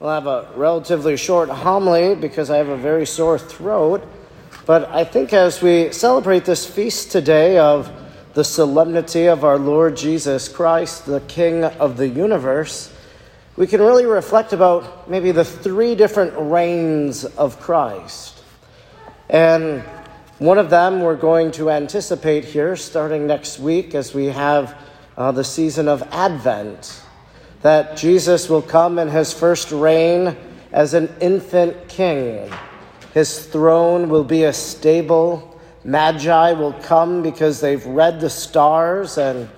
I'll have a relatively short homily because I have a very sore throat. But I think as we celebrate this feast today of the solemnity of our Lord Jesus Christ, the King of the universe, we can really reflect about maybe the three different reigns of Christ. And one of them we're going to anticipate here starting next week as we have uh, the season of Advent that Jesus will come in his first reign as an infant king. His throne will be a stable. Magi will come because they've read the stars, and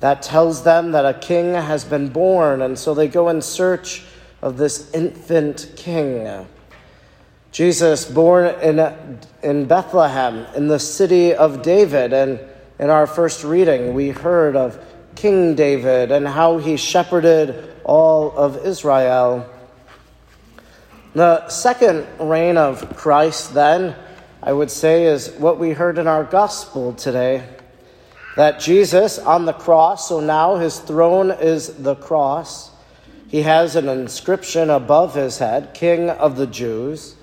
that tells them that a king has been born, and so they go in search of this infant king. Jesus, born in, in Bethlehem, in the city of David, and in our first reading, we heard of King David and how he shepherded all of Israel. The second reign of Christ, then, I would say, is what we heard in our gospel today. That Jesus on the cross, so now his throne is the cross. He has an inscription above his head, King of the Jews.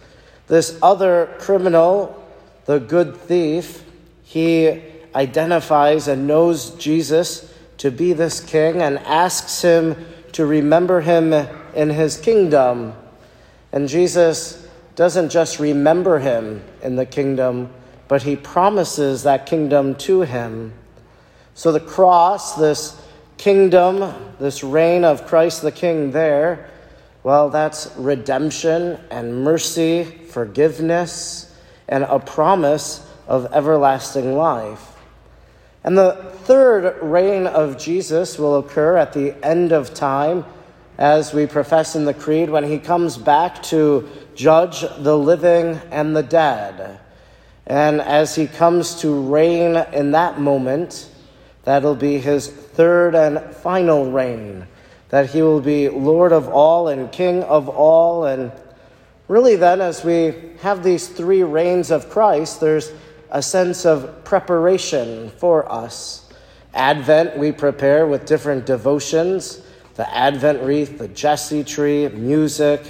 This other criminal, the good thief, he identifies and knows Jesus to be this king and asks him to remember him in his kingdom. And Jesus doesn't just remember him in the kingdom, but he promises that kingdom to him. So the cross, this kingdom, this reign of Christ the King there, well, that's redemption and mercy, forgiveness, and a promise of everlasting life. And the third reign of Jesus will occur at the end of time, as we profess in the Creed, when he comes back to judge the living and the dead. And as he comes to reign in that moment, that'll be his third and final reign. That he will be Lord of all and King of all. And really, then, as we have these three reigns of Christ, there's a sense of preparation for us. Advent, we prepare with different devotions the Advent wreath, the Jesse tree, music,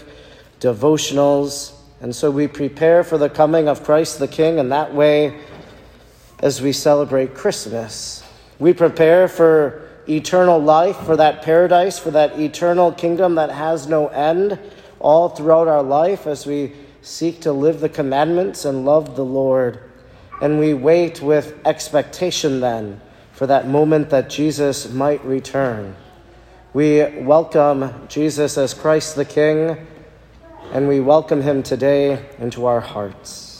devotionals. And so we prepare for the coming of Christ the King in that way as we celebrate Christmas. We prepare for eternal life, for that paradise, for that eternal kingdom that has no end, all throughout our life as we seek to live the commandments and love the Lord. And we wait with expectation then for that moment that Jesus might return. We welcome Jesus as Christ the King, and we welcome him today into our hearts.